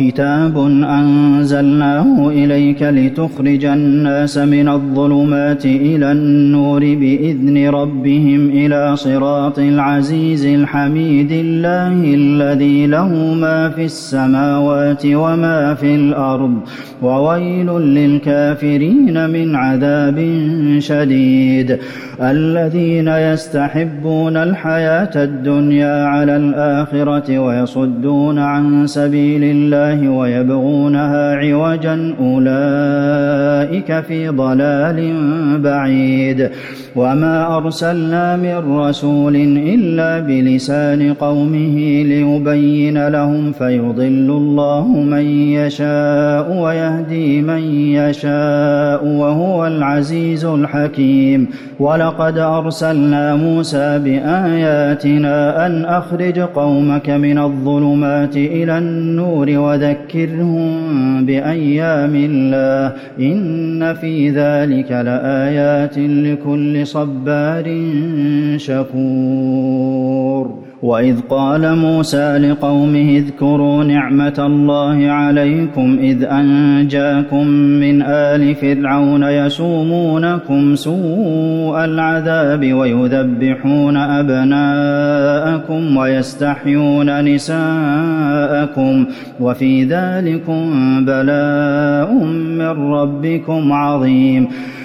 كتاب أنزلناه إليك لتخرج الناس من الظلمات إلى النور بإذن ربهم إلى صراط العزيز الحميد الله الذي له ما في السماوات وما في الأرض وويل للكافرين من عذاب شديد الذين يستحبون الحياة الدنيا على الآخرة ويصدون عن سبيل الله ويبغونها عوجا أولئك في ضلال بعيد. وما أرسلنا من رسول إلا بلسان قومه ليبين لهم فيضل الله من يشاء ويهدي من يشاء وهو العزيز الحكيم. ولقد أرسلنا موسى بآياتنا أن أخرج قومك من الظلمات إلى النور وذكرهم بأيام الله. إن في ذلك لآيات لكل صبار شكور. واذ قال موسى لقومه اذكروا نعمه الله عليكم اذ انجاكم من ال فرعون يسومونكم سوء العذاب ويذبحون ابناءكم ويستحيون نساءكم وفي ذلكم بلاء من ربكم عظيم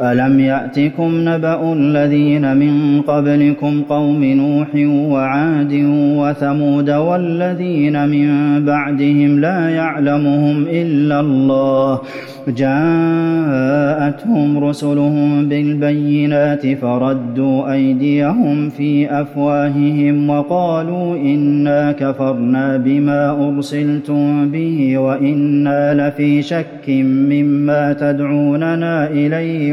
ألم يأتكم نبأ الذين من قبلكم قوم نوح وعاد وثمود والذين من بعدهم لا يعلمهم إلا الله جاءتهم رسلهم بالبينات فردوا أيديهم في أفواههم وقالوا إنا كفرنا بما أرسلتم به وإنا لفي شك مما تدعوننا إليه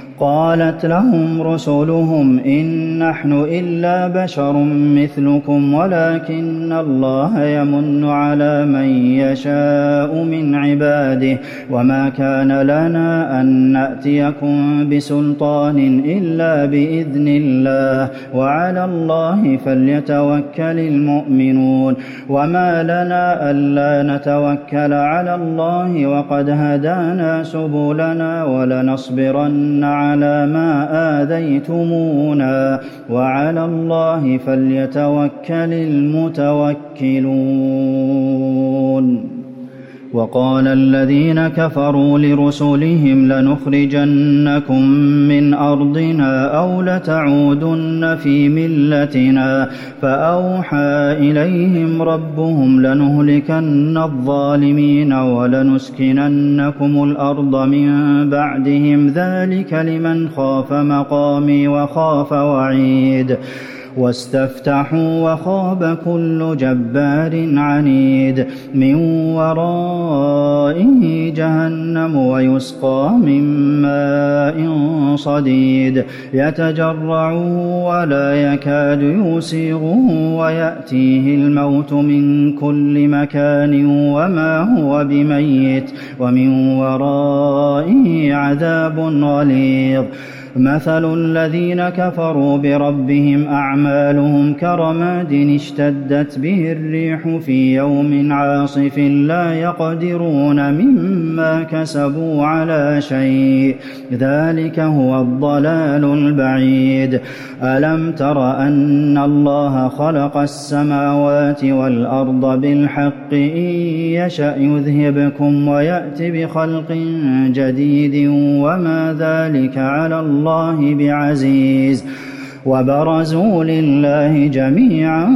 قالت لهم رسلهم إن نحن إلا بشر مثلكم ولكن الله يمن على من يشاء من عباده. وما كان لنا أن نأتيكم بسلطان إلا بإذن الله. وعلى الله فليتوكل المؤمنون. وما لنا ألا نتوكل على الله وقد هدانا سبلنا ولنصبرن على على ما آذيتمونا وعلى الله فليتوكل المتوكلون وقال الذين كفروا لرسلهم لنخرجنكم من أرضنا أو لتعودن في ملتنا فأوحى إليهم ربهم لنهلكن الظالمين ولنسكننكم الأرض من بعدهم ذلك لمن خاف مقامي وخاف وعيد واستفتحوا وخاب كل جبار عنيد من ورائه جهنم ويسقى من ماء صديد. يتجرعه ولا يكاد يوسغه ويأتيه الموت من كل مكان وما هو بميت ومن ورائه عذاب غليظ. مثل الذين كفروا بربهم أعمالهم كرماد اشتدت به الريح في يوم عاصف لا يقدرون مما كسبوا على شيء. ذلك هو الضلال البعيد. ألم تر أن الله خلق السماوات والأرض بالحق إن يشأ يذهبكم ويأت بخلق جديد وما ذلك على الله بعزيز. وبرزوا لله جميعا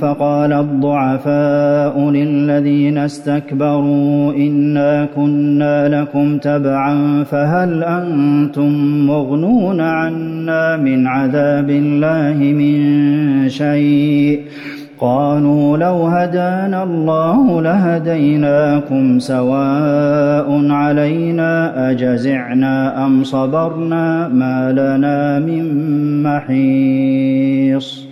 فقال الضعفاء للذين استكبروا إنا كنا لكم تبعا فهل أنتم مغنون عنا من عذاب الله من شيء؟ قالوا لو هدانا الله لهديناكم سواء علينا أجزعنا أم صبرنا ما لنا من محيص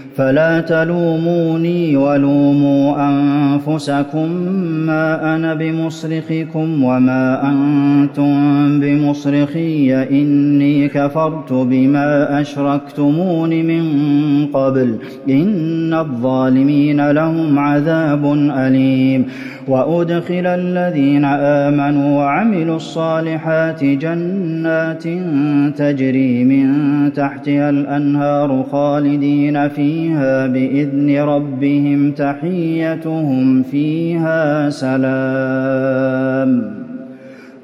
فلا تلوموني ولوموا أنفسكم ما أنا بمصرخكم وما أنتم بمصرخي إني كفرت بما أشركتمون من قبل. إن الظالمين لهم عذاب أليم. وأدخل الذين آمنوا وعملوا الصالحات جنات تجري من تحتها الأنهار خالدين فيها بإذن ربهم تحيتهم فيها سلام.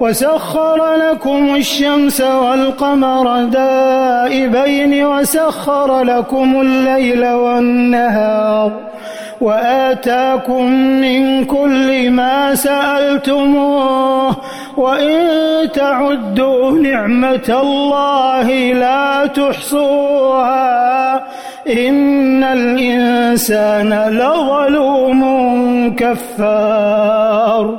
وسخر لكم الشمس والقمر دائبين وسخر لكم الليل والنهار وآتاكم من كل ما سألتموه وإن تعدوا نعمة الله لا تحصوها إن الإنسان لظلوم كفار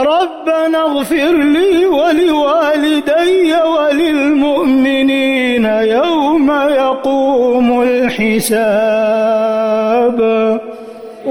ربنا اغفر لي ولوالدي وللمؤمنين يوم يقوم الحساب.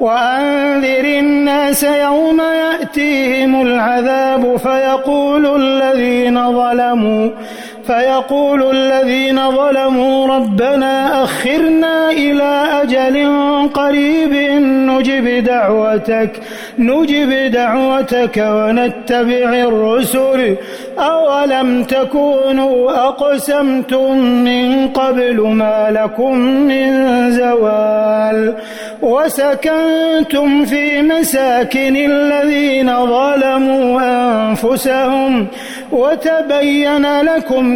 وأنذر الناس يوم يأتيهم العذاب فيقول الذين ظلموا فيقول الذين ظلموا ربنا أخرنا إلى أجل قريب نجب دعوتك نجب دعوتك ونتبع الرسل. أولم تكونوا أقسمتم من قبل ما لكم من زوال؟ وسكنتم في مساكن الذين ظلموا أنفسهم. وتبين لكم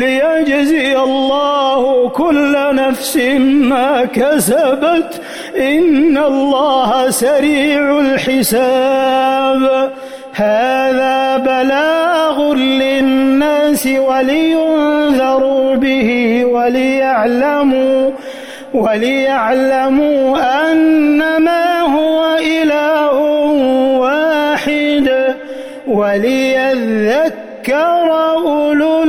ليجزي الله كل نفس ما كسبت. إن الله سريع الحساب. هذا بلاغ للناس ولينذروا به وليعلموا وليعلموا أنما هو إله واحد. وليذكر أولو